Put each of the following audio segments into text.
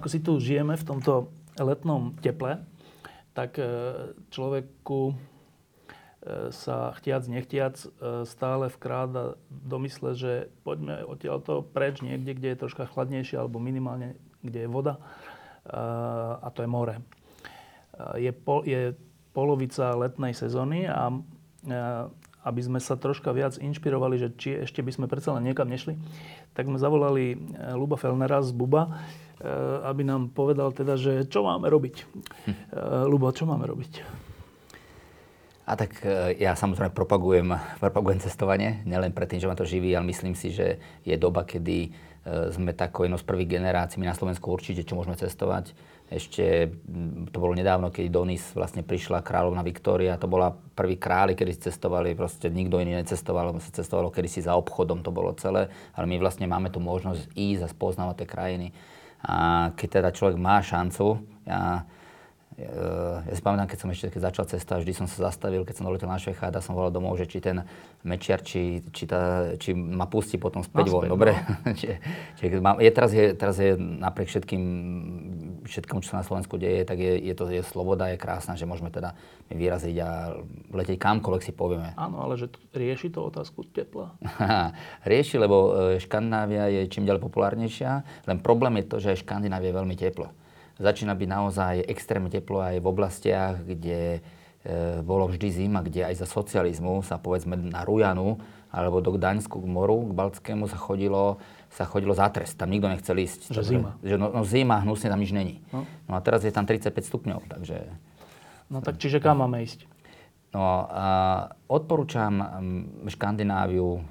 Ako si tu žijeme v tomto letnom teple, tak e, človeku e, sa chtiac, nechtiac e, stále vkráda do mysle, že poďme odtiaľto preč niekde, kde je troška chladnejšie alebo minimálne, kde je voda a to je more. Je, pol, je polovica letnej sezóny a aby sme sa troška viac inšpirovali, že či ešte by sme predsa len niekam nešli, tak sme zavolali Luba Felnera z Buba, aby nám povedal teda, že čo máme robiť. Lubo, čo máme robiť? A tak eh, ja samozrejme propagujem, propagujem cestovanie, nielen tým, že ma to živí, ale myslím si, že je doba, kedy sme takou jednou z prvých generácií, na Slovensku určite, čo môžeme cestovať. Ešte hm, to bolo nedávno, keď do Nis vlastne prišla kráľovna Viktória, to bola prvý králi, kedy cestovali, proste nikto iný necestoval, lebo sa cestovalo kedysi za obchodom, to bolo celé, ale my vlastne máme tu možnosť ísť a spoznávať tie krajiny. A keď teda človek má šancu, ja, ja si pamätám, keď som ešte keď začal cestovať, vždy som sa zastavil, keď som doletel na Švechát a som volal domov, že či ten mečiar, či, či, tá, či ma pustí potom späť von. Dobre? No. či, či, je, teraz, je, teraz je napriek všetkým, všetkom, čo sa na Slovensku deje, tak je, je to je sloboda, je krásna, že môžeme teda vyraziť a letieť kamkoľvek si povieme. Áno, ale že rieši to otázku tepla? rieši, lebo e, Škandinávia je čím ďalej populárnejšia, len problém je to, že Škandinávia je veľmi teplo začína byť naozaj extrémne teplo aj v oblastiach, kde e, bolo vždy zima, kde aj za socializmu sa povedzme na Rujanu alebo do Gdaňsku k moru, k Baltskému sa chodilo, sa chodilo za trest. Tam nikto nechcel ísť. Že zima. Že no, no zima, hnusne tam nič není. No. no a teraz je tam 35 stupňov, takže... No tak čiže kam máme ísť? No a odporúčam Škandináviu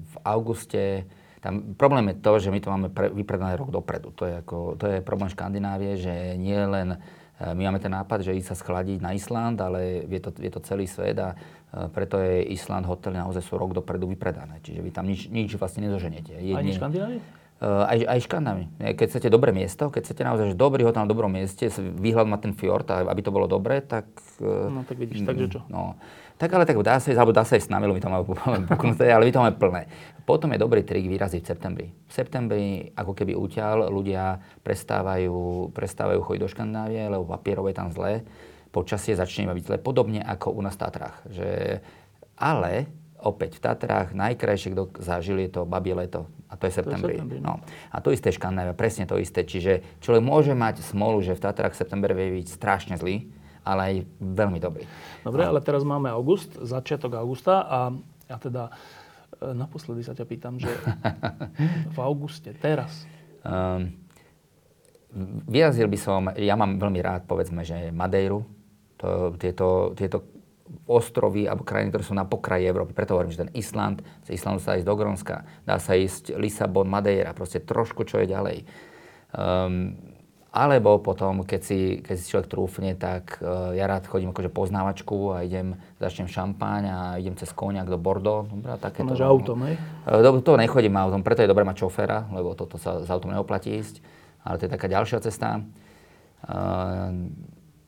v auguste, tam problém je to, že my to máme pre, vypredané rok dopredu. To je, ako, to je problém Škandinávie, že nie len e, my máme ten nápad, že ísť sa schladiť na Island, ale je to, je to celý svet a e, preto je Island hotely naozaj sú rok dopredu vypredané. Čiže vy tam nič, nič vlastne nezoženete. Jedine, Ani Škandinávie? Uh, aj, aj Škandinávie. Keď chcete dobré miesto, keď chcete naozaj dobrý hotel na dobrom mieste, výhľad má ten fjord, aby to bolo dobré, tak... No tak vidíš, takže čo? No, tak ale tak dá sa alebo dá sa ísť s nami, my to máme puknuté, ale my to máme plné. Potom je dobrý trik vyraziť v septembri. V septembri, ako keby úťal, ľudia prestávajú, prestávajú chodiť do Škandinávie, lebo papierové je tam zlé. Počasie začne byť zle, podobne ako u nás v Tatrách. Že... Ale opäť v Tatrách najkrajšie, kto zažil, je to babie leto. A to je septembri no. no. A to isté Škandinávia, presne to isté. Čiže človek môže mať smolu, že v Tatrách september vie byť strašne zlý, ale aj veľmi dobrý. Dobre, ale teraz máme august, začiatok augusta a ja teda e, naposledy sa ťa pýtam, že v auguste, teraz. Um, vyrazil by som, ja mám veľmi rád, povedzme, že Madeiru, to, tieto, tieto ostrovy alebo krajiny, ktoré sú na pokraji Európy. Preto hovorím, že ten Island, z Islandu sa ísť do Grónska, dá sa ísť Lisabon, Madeira, proste trošku čo je ďalej. Um, alebo potom, keď si, keď si človek trúfne, tak uh, ja rád chodím akože poznávačku a idem, začnem šampáň a idem cez koniak do Bordeaux. Dobre, také to, autom, hej? Uh, to nechodím autom, preto je dobré mať šoféra, lebo toto sa s autom neoplatí ísť. Ale to je taká ďalšia cesta. Uh,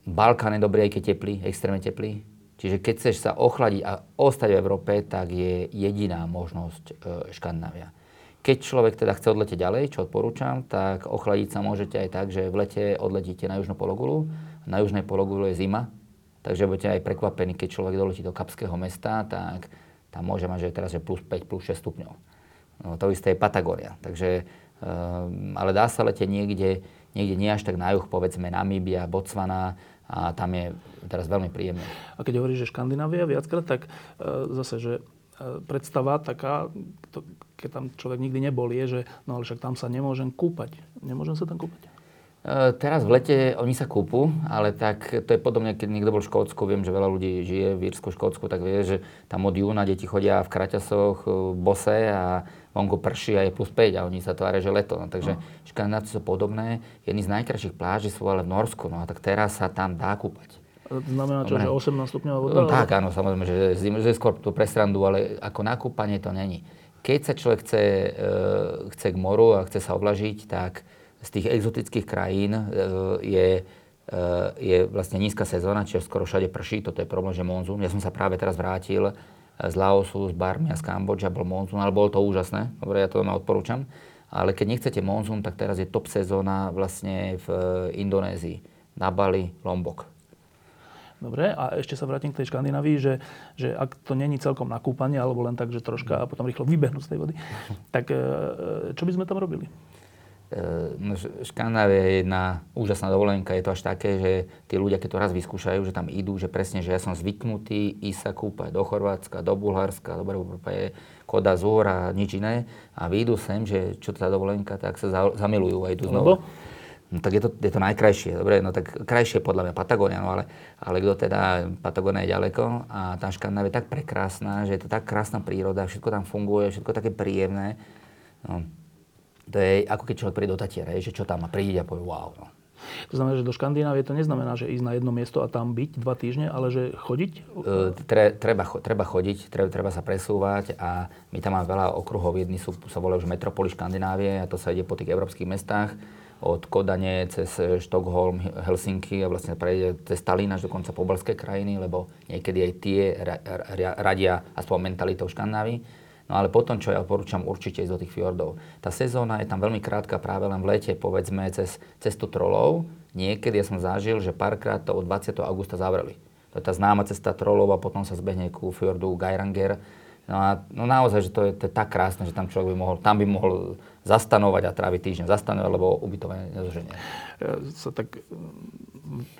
Balkán je dobrý, aj keď teplý, extrémne teplý. Čiže keď chceš sa ochladiť a ostať v Európe, tak je jediná možnosť uh, Škandinávia. Keď človek teda chce odletieť ďalej, čo odporúčam, tak ochladiť sa môžete aj tak, že v lete odletíte na južnú pologulu. Na južnej pologulu je zima, takže budete aj prekvapení, keď človek doletí do Kapského mesta, tak tam môže mať, že teraz je plus 5, plus 6 stupňov. No, to isté je Patagónia. Takže, um, ale dá sa letieť niekde, niekde nie až tak na juh, povedzme Namíbia, Botswana, a tam je teraz veľmi príjemné. A keď hovoríš, že Škandinávia viackrát, tak e, zase, že e, predstava taká, to, keď tam človek nikdy nebol, je, že no ale však tam sa nemôžem kúpať. Nemôžem sa tam kúpať? E, teraz v lete oni sa kúpu, ale tak to je podobne, keď niekto bol v Škótsku, viem, že veľa ľudí žije v Írsku, Škótsku, tak vie, že tam od júna deti chodia v kraťasoch, e, bose a vonku prší a je plus 5 a oni sa tvária, že leto. No, takže no. Škandinávci sú podobné. Jedni z najkrajších pláží sú ale v Norsku, no a tak teraz sa tam dá kúpať. To znamená čo, Dobre. že 18 stupňová voda? No, tak, áno, samozrejme, že, že skôr tu pre srandu, ale ako nakúpanie to není. Keď sa človek chce, e, chce k moru a chce sa oblažiť, tak z tých exotických krajín e, je, e, je vlastne nízka sezóna, čiže skoro všade prší, toto je problém, že monzún. Ja som sa práve teraz vrátil z Laosu, z Barmy a z Kambodža, bol monzún, ale bolo to úžasné, dobre, ja to vám odporúčam. Ale keď nechcete monzún, tak teraz je top sezóna vlastne v Indonézii, na Bali, Lombok. Dobre, a ešte sa vrátim k tej Škandinávii, že, že ak to není celkom nakúpanie, alebo len tak, že troška a potom rýchlo vybehnú z tej vody, tak čo by sme tam robili? E, no, Škandinávia je jedna úžasná dovolenka. Je to až také, že tí ľudia, keď to raz vyskúšajú, že tam idú, že presne, že ja som zvyknutý ísť sa kúpať do Chorvátska, do Bulharska, do je Koda Zúr a nič iné. A vyjdú sem, že čo tá dovolenka, tak sa zamilujú a idú znovu. No tak je to, je to najkrajšie, dobre, no tak krajšie podľa mňa Patagónia, no ale, ale kto teda, Patagónia je ďaleko a tá Škandinávia je tak prekrásna, že je to tak krásna príroda, všetko tam funguje, všetko také príjemné. No, to je ako keď človek príde do Tatiera, že čo tam má príde a povie wow. No. To znamená, že do Škandinávie to neznamená, že ísť na jedno miesto a tam byť dva týždne, ale že chodiť? E, tre, treba, treba chodiť, treba, treba sa presúvať a my tam máme veľa okruhov. Jedni sú, sa volajú už metropoly Škandinávie a to sa ide po tých európskych mestách od Kodane cez Štokholm, Helsinky a vlastne prejde cez Tallinn až dokonca po balské krajiny, lebo niekedy aj tie radia aspoň mentalitou Škandinávii. No ale potom, čo ja odporúčam určite ísť do tých fjordov. Tá sezóna je tam veľmi krátka práve len v lete, povedzme cez cestu trolov. Niekedy ja som zažil, že párkrát to od 20. augusta zavreli. To je tá známa cesta trolov a potom sa zbehne ku fjordu Geiranger. No a no naozaj, že to je, to je tak krásne, že tam človek by mohol, tam by mohol zastanovať a tráviť týždeň zastanovať, lebo ubytovanie nezoženie. Ja sa tak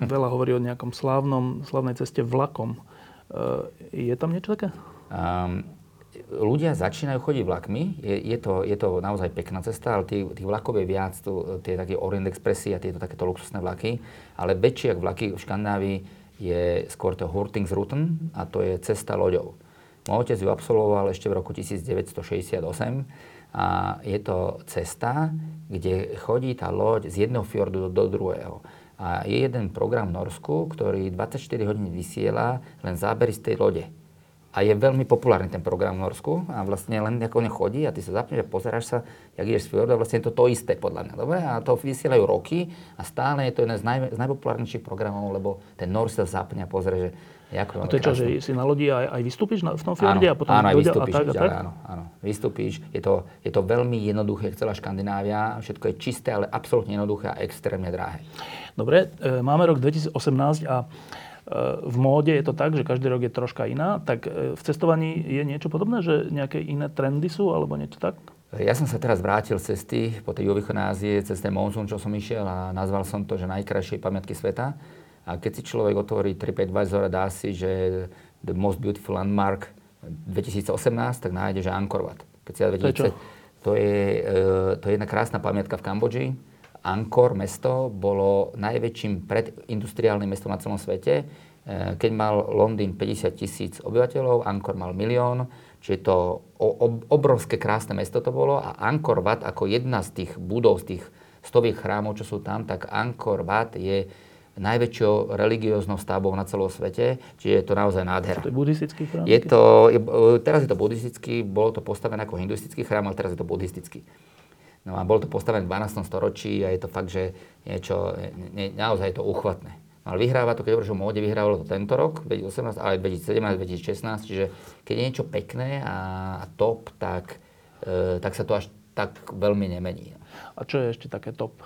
veľa hovorí o nejakom slávnom, slávnej ceste vlakom. E, je tam niečo také? Um, ľudia začínajú chodiť vlakmi, je, je, to, je to naozaj pekná cesta, ale tých, tých vlakov je viac, tu, tie také Orient Expressy a tieto takéto luxusné vlaky, ale väčšie vlaky v Škandinávii je skôr to Hurtingsruten a to je cesta loďou. Môj otec ju absolvoval ešte v roku 1968 a je to cesta, kde chodí tá loď z jedného fjordu do, druhého. A je jeden program v Norsku, ktorý 24 hodín vysiela len zábery z tej lode. A je veľmi populárny ten program v Norsku a vlastne len ako chodí a ty sa zapneš a pozeráš sa, jak ideš z fjordu a vlastne je to to isté podľa mňa. Dobre? A to vysielajú roky a stále je to jeden z, naj, z najpopulárnejších programov, lebo ten Nors sa zapne a pozrie, že Ako, a to je čo, že si na lodi a aj vystúpiš v tom fjorde áno, a potom áno, aj vystúpiš, a tak, a tak? Áno, áno, vystúpiš. Je to, je to veľmi jednoduché, celá Škandinávia, všetko je čisté, ale absolútne jednoduché a extrémne drahé. Dobre, e, máme rok 2018 a v móde je to tak, že každý rok je troška iná, tak e, v cestovaní je niečo podobné, že nejaké iné trendy sú alebo niečo tak? Ja som sa teraz vrátil z cesty po tej juhovýchodnej Ázie, cez ten monzún, čo som išiel a nazval som to, že najkrajšie pamiatky sveta. A keď si človek otvorí TripAdvisor a dá si, že The Most Beautiful Landmark 2018, tak nájde, že Angkor Wat. Keď si 2000, to, je, to, je, to je jedna krásna pamiatka v Kambodži Angkor mesto bolo najväčším predindustriálnym mestom na celom svete. E, keď mal Londýn 50 tisíc obyvateľov, Angkor mal milión, čiže to obrovské krásne mesto to bolo a Angkor Wat ako jedna z tých budov, z tých stoviek chrámov, čo sú tam, tak Angkor Wat je najväčšou religióznou stavbou na celom svete, čiže je to naozaj nádhera. To je buddhistický chrám? Je to, je, teraz je to buddhistický, bolo to postavené ako hinduistický chrám, ale teraz je to buddhistický. No a bolo to postavené v 12. storočí a je to fakt, že niečo, ne, naozaj je to uchvatné. Ale vyhráva to, keď hovoríš o móde, vyhrávalo to tento rok, 2018, ale 2017, 2016, čiže keď je niečo pekné a, a top, tak, e, tak sa to až tak veľmi nemení. A čo je ešte také top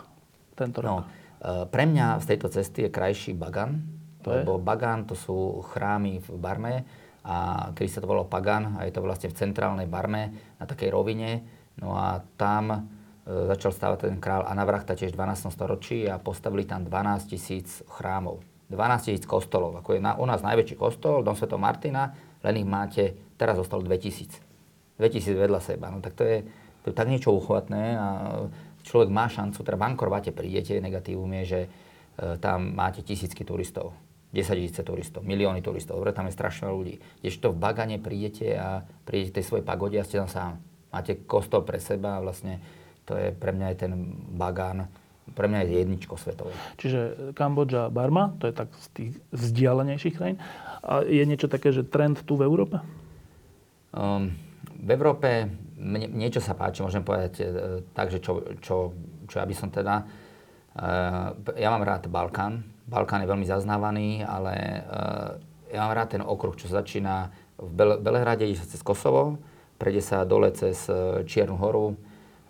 tento rok? No, e, pre mňa z tejto cesty je krajší Bagan, to lebo je? Bagan to sú chrámy v Barme a keď sa to volalo Pagan a je to vlastne v centrálnej Barme na takej rovine. No a tam začal stávať ten král Anavrachta tiež v 12. storočí a postavili tam 12 tisíc chrámov. 12 tisíc kostolov. Ako je na, u nás najväčší kostol, Dom Sv. Martina, len ich máte, teraz zostalo 2000. 2000 vedľa seba. No tak to je, to je tak niečo uchvatné a človek má šancu, teda v Ankorvate prídete, negatívum je, že e, tam máte tisícky turistov. 10 tisíce turistov, milióny turistov, dobre, tam je strašne ľudí. Kdežto v Bagane prídete a prídete tej svojej pagode a ste tam sám. Máte kostol pre seba a vlastne to je pre mňa aj ten Bagán, pre mňa je jedničko svetové. Čiže Kambodža, Barma, to je tak z tých vzdialenejších krajín. A je niečo také, že trend tu v Európe? Um, v Európe mne, niečo sa páči, môžem povedať e, tak, že čo, čo, čo ja by som teda... E, ja mám rád Balkán, Balkán je veľmi zaznávaný, ale uh, ja mám rád ten okruh, čo začína v Bele- Belehrade, ide sa cez Kosovo, prejde sa dole cez uh, Čiernu horu,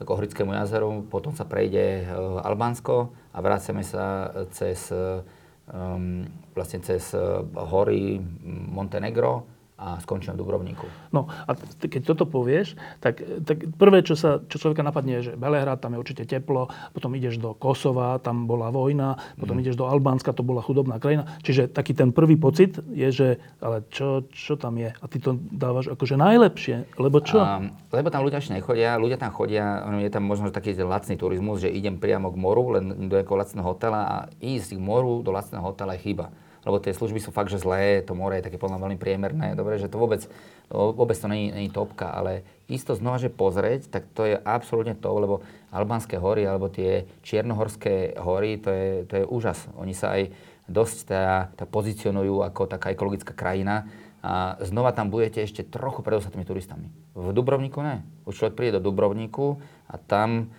k Ohrickému jazeru, potom sa prejde uh, Albánsko a vraceme sa cez, um, vlastne cez hory Montenegro a skončím v Dubrovníku. No a keď toto povieš, tak, tak prvé, čo sa čo človeka napadne, je, že Belehrad, tam je určite teplo, potom ideš do Kosova, tam bola vojna, potom mm. ideš do Albánska, to bola chudobná krajina. Čiže taký ten prvý pocit je, že ale čo, čo tam je? A ty to dávaš akože najlepšie, lebo čo? A, lebo tam ľudia nechodia, ľudia tam chodia, je tam možno taký lacný turizmus, že idem priamo k moru, len do nejakého lacného hotela a ísť k moru do lacného hotela je chyba lebo tie služby sú fakt, že zlé, to more je také podľa veľmi priemerné, dobre, že to vôbec, vôbec to není, není topka, ale isto znova, že pozrieť, tak to je absolútne to, lebo albánske hory alebo tie čiernohorské hory, to je, to je úžas. Oni sa aj dosť teda, teda pozicionujú ako taká ekologická krajina a znova tam budete ešte trochu pred ostatnými turistami. V Dubrovníku ne. Už človek príde do Dubrovníku a tam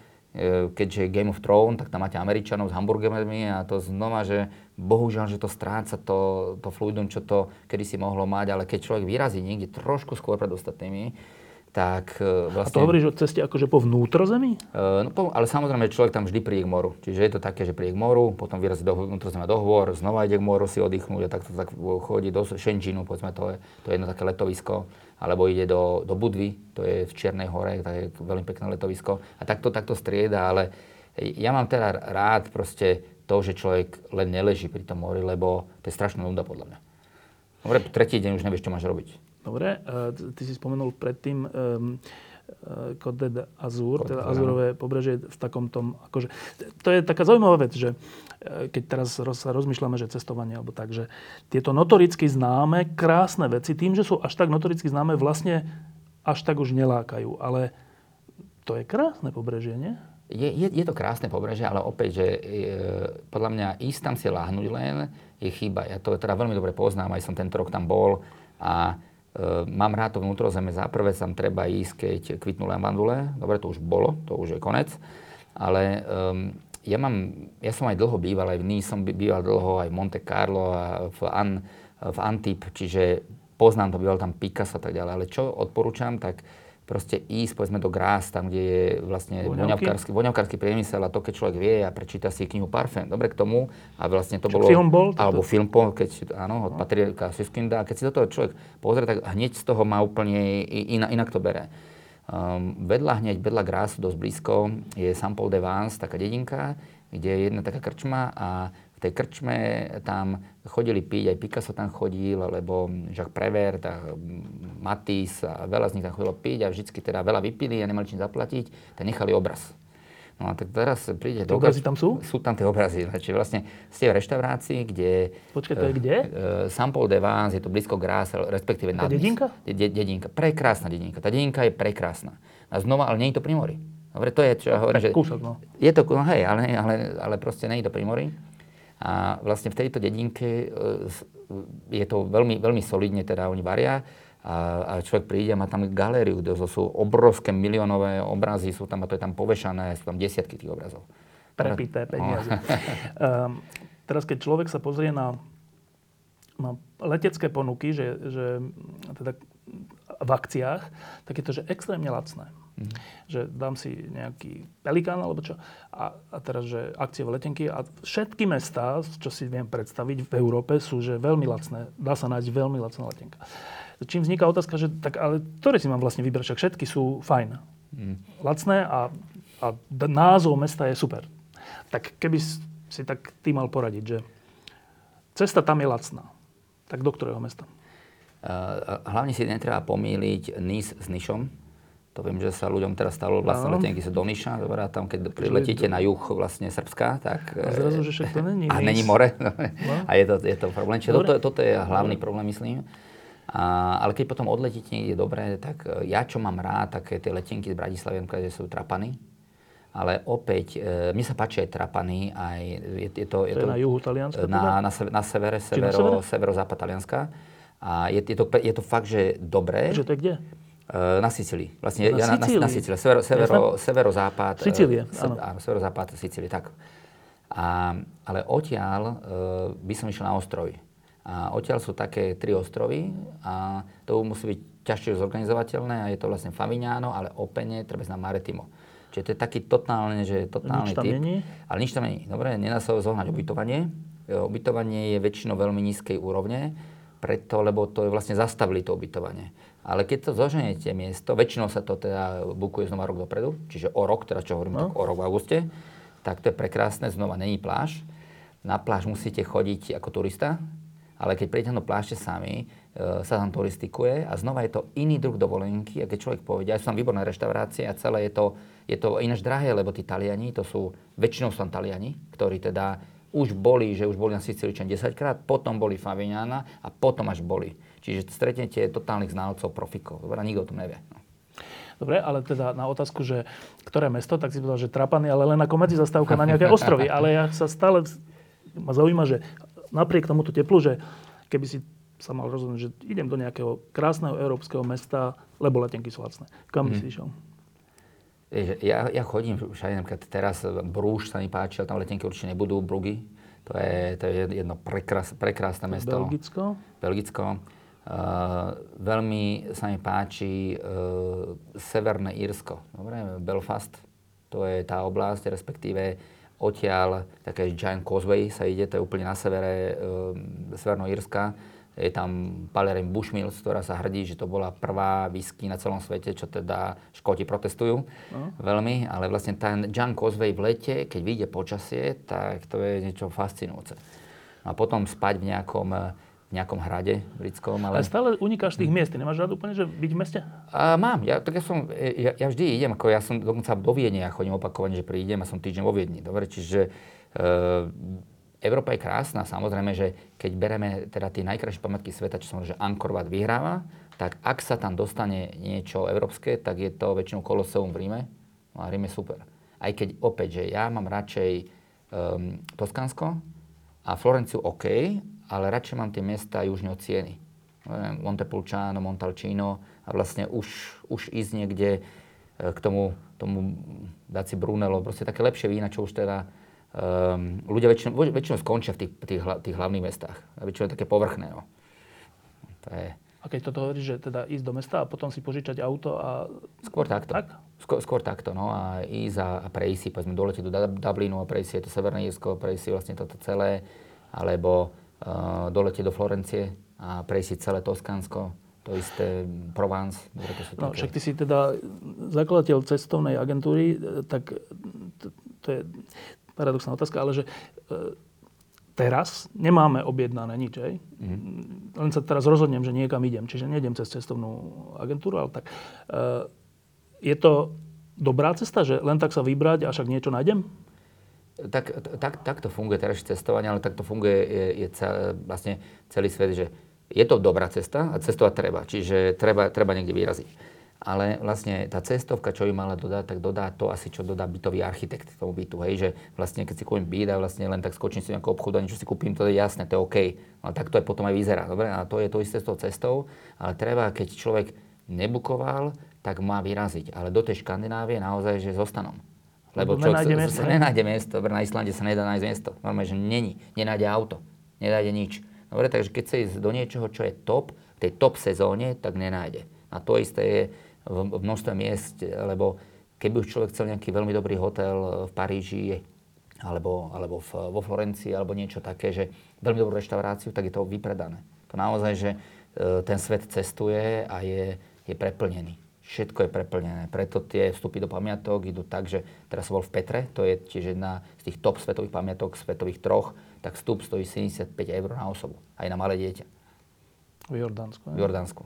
keďže Game of Thrones, tak tam máte Američanov s hamburgermi a to znova, že bohužiaľ, že to stráca to, to fluidum, čo to kedysi mohlo mať, ale keď človek vyrazí niekde trošku skôr pred ostatnými, tak vlastne... A to vlastne- hovoríš o ceste akože po vnútrozemí? Uh, no, po, ale samozrejme, človek tam vždy príde k moru. Čiže je to také, že príde k moru, potom vyrazí do vnútrozemia dohovor, znova ide k moru si oddychnúť a takto tak chodí do Shenzhenu, povedzme, to je, to je jedno také letovisko, alebo ide do, do Budvy, to je v Čiernej hore, to je veľmi pekné letovisko. A takto, takto strieda, ale ja mám teda rád proste to, že človek len neleží pri tom mori, lebo to je strašná nuda podľa mňa. Dobre, tretí deň už nevieš, čo máš robiť. Dobre, ty si spomenul predtým um, Côte d'Azur, teda Azurové pobrežie v takom tom, akože, to je taká zaujímavá vec, že keď teraz sa rozmýšľame, že cestovanie alebo tak, že tieto notoricky známe, krásne veci, tým, že sú až tak notoricky známe, vlastne až tak už nelákajú. Ale to je krásne pobrežie, nie? Je, je, je to krásne pobrežie, ale opäť, že e, podľa mňa ísť tam si láhnuť len je chyba. Ja to teda veľmi dobre poznám, aj som tento rok tam bol a Ehm, mám rád to vnútrozemie. Za prvé tam treba ísť, keď kvitnú lavandule. Dobre, to už bolo, to už je konec. Ale ja, mám, ja som aj dlho býval, aj v Nice som býval dlho, aj v Monte Carlo a v, An, v Antip, čiže poznám to, býval tam Picasso a tak ďalej. Ale čo odporúčam, tak proste ísť povedzme do Grás, tam, kde je vlastne voňavkársky, voňavkársky priemysel a to, keď človek vie a prečíta si knihu Parfém, dobre k tomu a vlastne to Čo bolo... film bol? Alebo to... film, keď, áno, od no. Patrika Suskinda a keď si toto človek pozrie, tak hneď z toho má úplne inak, inak to bere. Um, vedľa hneď, vedľa Grásu, dosť blízko, je Saint-Paul de Vence, taká dedinka, kde je jedna taká krčma a tej krčme tam chodili piť, aj Picasso tam chodil, alebo Jacques Prévert a Matisse a veľa z nich tam chodilo piť a vždycky teda veľa vypili a nemali čím zaplatiť, tak nechali obraz. No a tak teraz príde... do obrazy tam sú? Sú tam tie obrazy. Čiže vlastne ste v reštaurácii, kde... Počkaj, to je kde? Uh, Saint-Paul de Vence, je to blízko Grás, respektíve na dedinka? De, de, dedinka. Prekrásna dedinka. Tá dedinka je prekrásna. A znova, ale nie je to pri mori. Dobre, to je, čo ja hovorím, že... Kúsok, no. Je to, no hej, ale, ale, ale proste nie je to pri mori. A vlastne v tejto dedinke e, je to veľmi, veľmi solidne, teda oni varia a, a človek príde a má tam galériu, kde sú obrovské miliónové obrazy, sú tam, a to je tam povešané, sú tam desiatky tých obrazov. Prepité peniaze. No. um, teraz, keď človek sa pozrie na, na letecké ponuky, že, že teda v akciách, tak je to, že extrémne lacné. Mm. Že dám si nejaký pelikán alebo čo. A, a teraz, že akcie v letenky. A všetky mestá, čo si viem predstaviť v Európe, sú že veľmi lacné. Dá sa nájsť veľmi lacná letenka. Čím vzniká otázka, že tak ale ktoré si mám vlastne vybrať? Však všetky sú fajn. Mm. Lacné a, a názov mesta je super. Tak keby si tak ty mal poradiť, že cesta tam je lacná, tak do ktorého mesta? Hlavne si netreba pomýliť NIS s Nišom To viem, že sa ľuďom teraz stalo vlastne letenky sa do Niša, dobrá, tam keď letíte na juh vlastne Srbska, tak... A zrazu, že však to není. A není more. No. A je to, je to problém. Čiže toto, toto je hlavný problém, myslím. A, ale keď potom odletíte niekde dobre, tak e, ja čo mám rád, také tie letenky z Bratislavy, že sú trapany. Ale opäť, e, mne sa páči aj trapany, aj je, je to... Je to, to na juhu Talianska? Na, na, na severe, severo, severo-západ Talianska. A je, je, to, je to fakt, že dobré. Že to je kde? Eh, na Sicílii. Vlastne, na, ja, Sicílii. Na, na Sicílii. Severo, severo, severozápad. Eh, Sicílie, se, áno. áno. Severozápad Sicílie, tak. A, ale odtiaľ uh, by som išiel na ostrovy. A odtiaľ sú také tri ostrovy a to musí byť ťažšie zorganizovateľné a je to vlastne Favignano, ale Opene, treba na Maretimo. Čiže to je taký totálne, že totálny nič tam typ. Není? Ale nič tam není. Dobre, nedá sa zohnať ubytovanie. Ubytovanie je väčšinou veľmi nízkej úrovne, preto, lebo to je vlastne zastavili to ubytovanie. Ale keď to zoženete miesto, väčšinou sa to teda bukuje znova rok dopredu, čiže o rok, teda čo hovorím, no. tak o rok v auguste, tak to je prekrásne, znova není pláž. Na pláž musíte chodiť ako turista, ale keď prídete do plášte sami, e, sa tam turistikuje a znova je to iný druh dovolenky a keď človek povie, aj sú tam výborné reštaurácie a celé je to, je to ináč drahé, lebo tí Taliani, to sú, väčšinou sú tam Taliani, ktorí teda už boli, že už boli na Sicíličan 10 krát, potom boli Favignana a potom až boli. Čiže stretnete totálnych znalcov, profikov. Dobre, nikto o tom nevie. No. Dobre, ale teda na otázku, že ktoré mesto, tak si povedal, že Trapany, ale len ako medzizastávka na nejaké ostrovy. Ale ja sa stále, ma zaujíma, že napriek tomuto teplu, že keby si sa mal rozhodnúť, že idem do nejakého krásneho európskeho mesta, lebo letenky sú lacné. Kam by mm. si išiel? Ja, ja chodím všade, napríklad teraz Brúž sa mi páči, ale tam letenky určite nebudú, Brugy. To je, to je jedno prekrás, prekrásne mesto. Belgicko? Belgicko. Uh, veľmi sa mi páči uh, Severné Írsko. Dobre, Belfast, to je tá oblasť, respektíve odtiaľ také Giant Causeway sa ide, to je úplne na severe uh, Severného Írska. Je tam Palerin Bushmills, ktorá sa hrdí, že to bola prvá whisky na celom svete, čo teda Škóti protestujú uh. veľmi, ale vlastne ten Giant Causeway v lete, keď vyjde počasie, tak to je niečo fascinujúce. A potom spať v nejakom nejakom hrade britskom. Ale... ale stále unikáš tých miest. Nemáš rád úplne, že byť v meste? A, mám. Ja, tak ja, som, ja, ja, vždy idem. Ako ja som dokonca do Viedne. Ja chodím opakovane, že prídem a som týždeň vo Viedni. Dobre, čiže e, Európa je krásna. Samozrejme, že keď bereme teda tie najkrajšie pamiatky sveta, čo som že Angkor Wat vyhráva, tak ak sa tam dostane niečo európske, tak je to väčšinou Koloseum v Ríme. No a Rím je super. Aj keď opäť, že ja mám radšej um, Toskánsko a Florenciu OK, ale radšej mám tie miesta južne od Sieny. Montepulciano, Montalcino a vlastne už, už ísť niekde e, k tomu, tomu dať si Brunello, proste také lepšie vína, čo už teda um, ľudia väčšinou, väčšinou skončia v tých, tých, tých hlavných mestách. A väčšinou je také povrchné. No. To je... A keď toto hovoríš, že teda ísť do mesta a potom si požičať auto a... Skôr takto. Tak? Skôr, skôr takto, no. A ísť a, a prejsť si, povedzme, dolete do Dublinu a prejsť si, to Severné Írsko, prejsť si vlastne toto celé. Alebo uh, dolete do Florencie a prejsť celé Toskánsko, to isté Provence. To sú no, však ty si teda zakladateľ cestovnej agentúry, tak to, to je paradoxná otázka, ale že uh, teraz nemáme objednané nič, hej? Mm. Len sa teraz rozhodnem, že niekam idem, čiže nejdem cez cestovnú agentúru, ale tak uh, je to dobrá cesta, že len tak sa vybrať a však niečo nájdem? Tak, tak, tak to funguje teraz cestovanie, ale tak to funguje je, je cel, vlastne celý svet, že je to dobrá cesta a cestovať treba, čiže treba, treba niekde vyraziť. Ale vlastne tá cestovka, čo by mala dodať, tak dodá to asi, čo dodá bytový architekt tomu bytu. Hej, že vlastne keď si kúpim byt a vlastne len tak skočím si nejakú obchodu a niečo si kúpim, to je jasné, to je OK. Ale tak to aj potom aj vyzerá. Dobre? A to je to isté s tou cestou. Ale treba, keď človek nebukoval, tak má vyraziť. Ale do tej Škandinávie naozaj, že zostanom. Lebo čo nenájde miesto. Nenájde miesto. Na Islande sa nedá nájsť miesto. Normálne, že není. Nenájde auto. Nenájde nič. Dobre, takže keď sa ísť do niečoho, čo je top, v tej top sezóne, tak nenájde. A to isté je v, v množstve miest, lebo keby už človek chcel nejaký veľmi dobrý hotel v Paríži, alebo, alebo v, vo Florencii, alebo niečo také, že veľmi dobrú reštauráciu, tak je to vypredané. To naozaj, že e, ten svet cestuje a je, je preplnený všetko je preplnené. Preto tie vstupy do pamiatok idú tak, že teraz som bol v Petre, to je tiež jedna z tých top svetových pamiatok, svetových troch, tak vstup stojí 75 eur na osobu, aj na malé dieťa. V Jordánsku. V Jordánsku.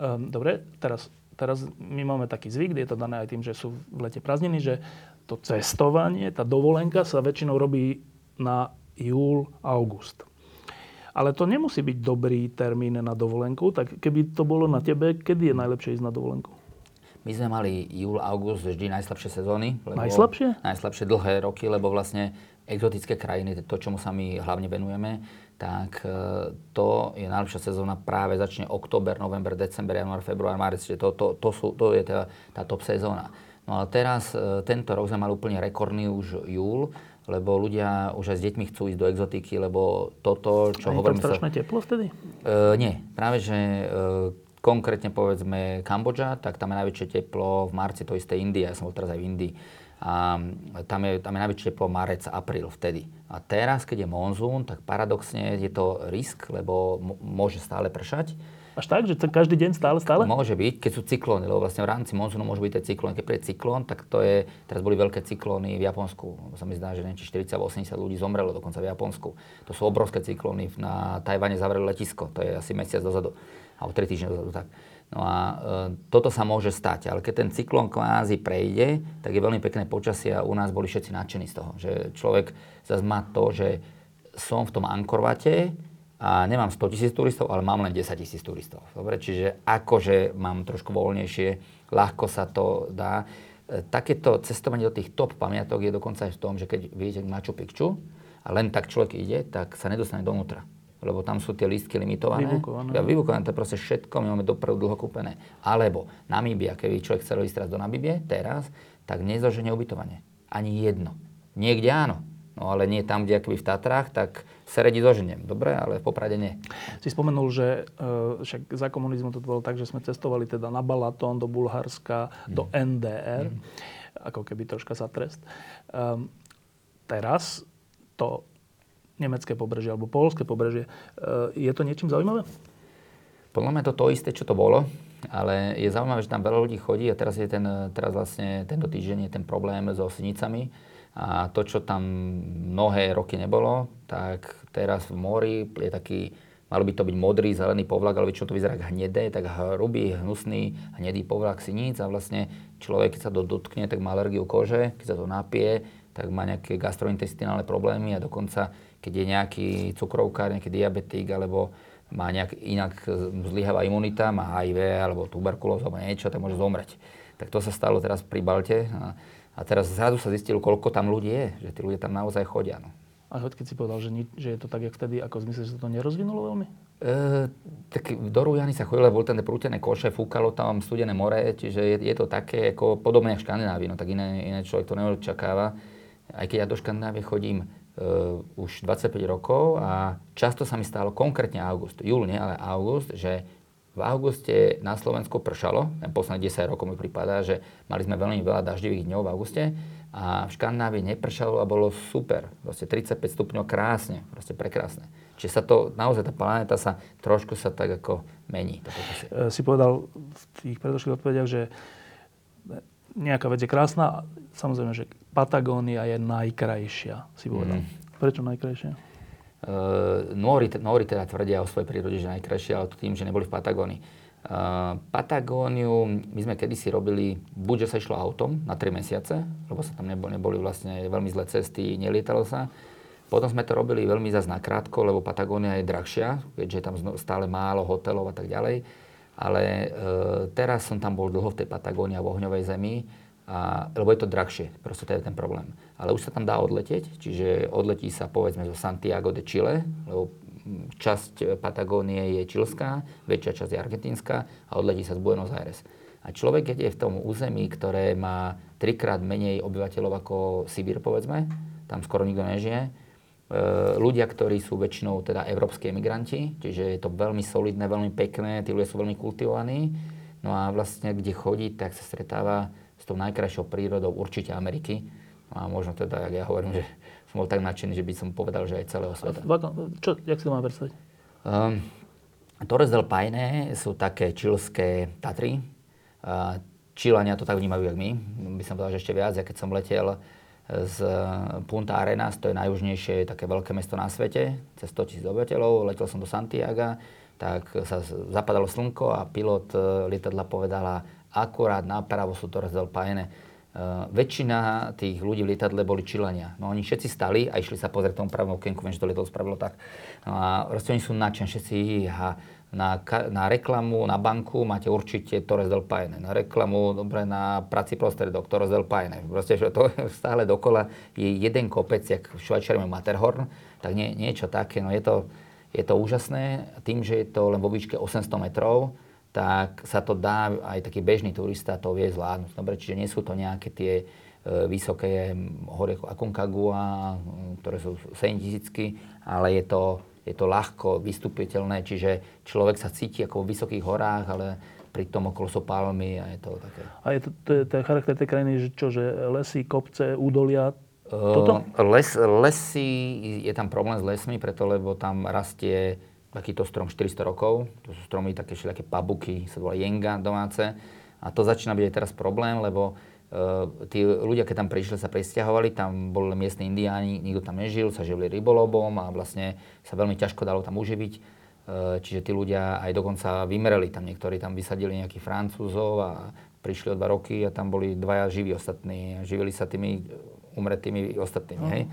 Um, dobre, teraz teraz my máme taký zvyk, je to dané aj tým, že sú v lete prázdniny, že to cestovanie, tá dovolenka sa väčšinou robí na júl, august. Ale to nemusí byť dobrý termín na dovolenku, tak keby to bolo na tebe, kedy je najlepšie ísť na dovolenku? My sme mali júl, august vždy najslabšie sezóny. Lebo najslabšie? Najslabšie dlhé roky, lebo vlastne exotické krajiny, to, čomu sa my hlavne venujeme, tak e, to je najlepšia sezóna práve začne október, november, december, január, február, marec, čiže to, to, to, sú, to je tá, tá top sezóna. No ale teraz, e, tento rok sme mali úplne rekordný už júl, lebo ľudia už aj s deťmi chcú ísť do exotiky, lebo toto, čo a hovorím... je tam strašné sa... teplo vtedy? Uh, nie, práve že uh, konkrétne povedzme Kambodža, tak tam je najväčšie teplo v marci, to isté India, ja som bol teraz aj v Indii. A tam je, tam je najväčšie teplo marec, apríl vtedy. A teraz, keď je monzún, tak paradoxne je to risk, lebo môže stále pršať. Až tak, že každý deň stále, stále? Môže byť, keď sú cyklóny, lebo vlastne v rámci monzúnu môžu byť tie cyklóny. Keď príde cyklón, tak to je, teraz boli veľké cyklóny v Japonsku. Sa mi zdá, že neviem, či 40 80 ľudí zomrelo dokonca v Japonsku. To sú obrovské cyklóny. Na Tajvane zavreli letisko, to je asi mesiac dozadu, alebo 3 týždne dozadu. Tak. No a e, toto sa môže stať, ale keď ten cyklón kvázi prejde, tak je veľmi pekné počasie a u nás boli všetci nadšení z toho, že človek zase má to, že som v tom Ankorvate, a nemám 100 tisíc turistov, ale mám len 10 tisíc turistov. Dobre, čiže akože mám trošku voľnejšie, ľahko sa to dá. E, takéto cestovanie do tých top pamiatok je dokonca aj v tom, že keď vidíte Machu Picchu a len tak človek ide, tak sa nedostane donútra. Lebo tam sú tie lístky limitované. Vybukované. Ja, vybukované, to je proste všetko, my máme dopredu dlho kúpené. Alebo Namíbia, keby človek chcel ísť teraz do Namíbie, teraz, tak nezoženie ubytovanie. Ani jedno. Niekde áno, No ale nie tam, kde akoby v Tatrách, tak Seredi zoženiem. Dobre, ale v Poprade nie. Si spomenul, že uh, však za komunizmu to bolo tak, že sme cestovali teda na Balaton, do Bulharska, mm. do NDR, mm. ako keby troška za trest. Um, teraz to nemecké pobrežie alebo polské pobrežie, uh, je to niečím zaujímavé? Podľa mňa to to isté, čo to bolo, ale je zaujímavé, že tam veľa ľudí chodí a teraz je ten, teraz vlastne tento týždeň je ten problém so sinicami, a to, čo tam mnohé roky nebolo, tak teraz v mori je taký, malo by to byť modrý, zelený povlak, ale čo to vyzerá hnedé, tak hrubý, hnusný, hnedý povlak siníc a vlastne človek, keď sa to dotkne, tak má alergiu kože, keď sa to napije, tak má nejaké gastrointestinálne problémy a dokonca, keď je nejaký cukrovkár, nejaký diabetik alebo má nejak inak zlyháva imunita, má HIV alebo tuberkulózu alebo niečo, tak môže zomrieť. Tak to sa stalo teraz pri Balte. A a teraz zrazu sa zistilo, koľko tam ľudí je, že tí ľudia tam naozaj chodia. No. A keď si povedal, že, ni- že je to tak, jak vtedy, ako zmysle, že sa to nerozvinulo veľmi? E, tak do Rujany sa chodilo, boli tam prútené koše, fúkalo tam studené more, čiže je, je to také ako podobné ako v Škandinávii, no tak iné, iné človek to neočakáva. Aj keď ja do Škandinávie chodím uh, už 25 rokov a často sa mi stalo, konkrétne august, júl nie, ale august, že v auguste na Slovensku pršalo, ten posledných 10 rokov mi prípada, že mali sme veľmi veľa daždivých dňov v auguste a v Škandinávii nepršalo a bolo super. Proste 35 stupňov krásne, proste prekrásne. Čiže sa to, naozaj tá planéta sa trošku sa tak ako mení. E, si povedal v tých predošlých odpovediach, že nejaká vec je krásna, samozrejme, že Patagónia je najkrajšia, si povedal. Mm. Prečo najkrajšia? Uh, Nóri, Nóri teda tvrdia o svojej prírode, že najkrajšie, ale tým, že neboli v Patagónii. Uh, Patagóniu my sme kedysi robili, buď že sa išlo autom na 3 mesiace, lebo sa tam neboli, neboli vlastne veľmi zlé cesty, nelietalo sa. Potom sme to robili veľmi zase nakrátko, lebo Patagónia je drahšia, keďže je tam stále málo hotelov a tak ďalej. Ale uh, teraz som tam bol dlho v tej Patagónii a v ohňovej zemi a, lebo je to drahšie, proste to je ten problém. Ale už sa tam dá odletieť, čiže odletí sa povedzme zo Santiago de Chile, lebo časť Patagónie je čilská, väčšia časť je argentínska a odletí sa z Buenos Aires. A človek, keď je v tom území, ktoré má trikrát menej obyvateľov ako Sibír, povedzme, tam skoro nikto nežije, e, ľudia, ktorí sú väčšinou teda európsky emigranti, čiže je to veľmi solidné, veľmi pekné, tí ľudia sú veľmi kultivovaní, no a vlastne kde chodí, tak sa stretáva s tou najkrajšou prírodou určite Ameriky. No a možno teda, jak ja hovorím, že som bol tak nadšený, že by som povedal, že aj celého sveta. Čo, jak si to mám predstaviť? Um, Torres del Paine sú také čilské Tatry. Uh, Čilania to tak vnímajú, jak my. By som povedal, že ešte viac. Ja keď som letel z Punta Arenas, to je najjužnejšie také veľké mesto na svete, cez 100 tisíc obyvateľov, letel som do Santiaga, tak sa zapadalo slnko a pilot lietadla povedala akurát napravo sú del Paine. Uh, väčšina tých ľudí v lietadle boli Čilania. No oni všetci stali a išli sa pozrieť tomu pravom okienku, viem, že to lietadlo spravilo tak. No a proste oni sú nadšení, všetci a na, na reklamu, na banku máte určite Torres del Paine. Na reklamu, dobre, na práci prostredok Torres del Paine. Proste, že to stále dokola je jeden kopec, jak v Švajčiari Matterhorn, tak nie, niečo také. No je to, je to úžasné. Tým, že je to len vo výške 800 metrov, tak sa to dá, aj taký bežný turista to vie zvládnuť. Dobre, čiže nie sú to nejaké tie e, vysoké hory ako Aconcagua, ktoré sú 7 tisícky, ale je to, je to ľahko vystupiteľné, čiže človek sa cíti ako vo vysokých horách, ale pri tom okolo sú palmy a je to také. A je to, to, je, to je charakter tej krajiny, že čo, že lesy, kopce, údolia, toto? Les, lesy, je tam problém s lesmi, preto lebo tam rastie takýto strom 400 rokov. To sú stromy také všelijaké pabuky, sa volá jenga domáce. A to začína byť aj teraz problém, lebo uh, tí ľudia, keď tam prišli, sa presťahovali, tam boli miestni indiáni, nikto tam nežil, sa živili rybolobom a vlastne sa veľmi ťažko dalo tam uživiť. Uh, čiže tí ľudia aj dokonca vymereli tam, niektorí tam vysadili nejakých Francúzov a prišli o dva roky a tam boli dvaja živí ostatní. Živili sa tými umretými ostatnými. Hej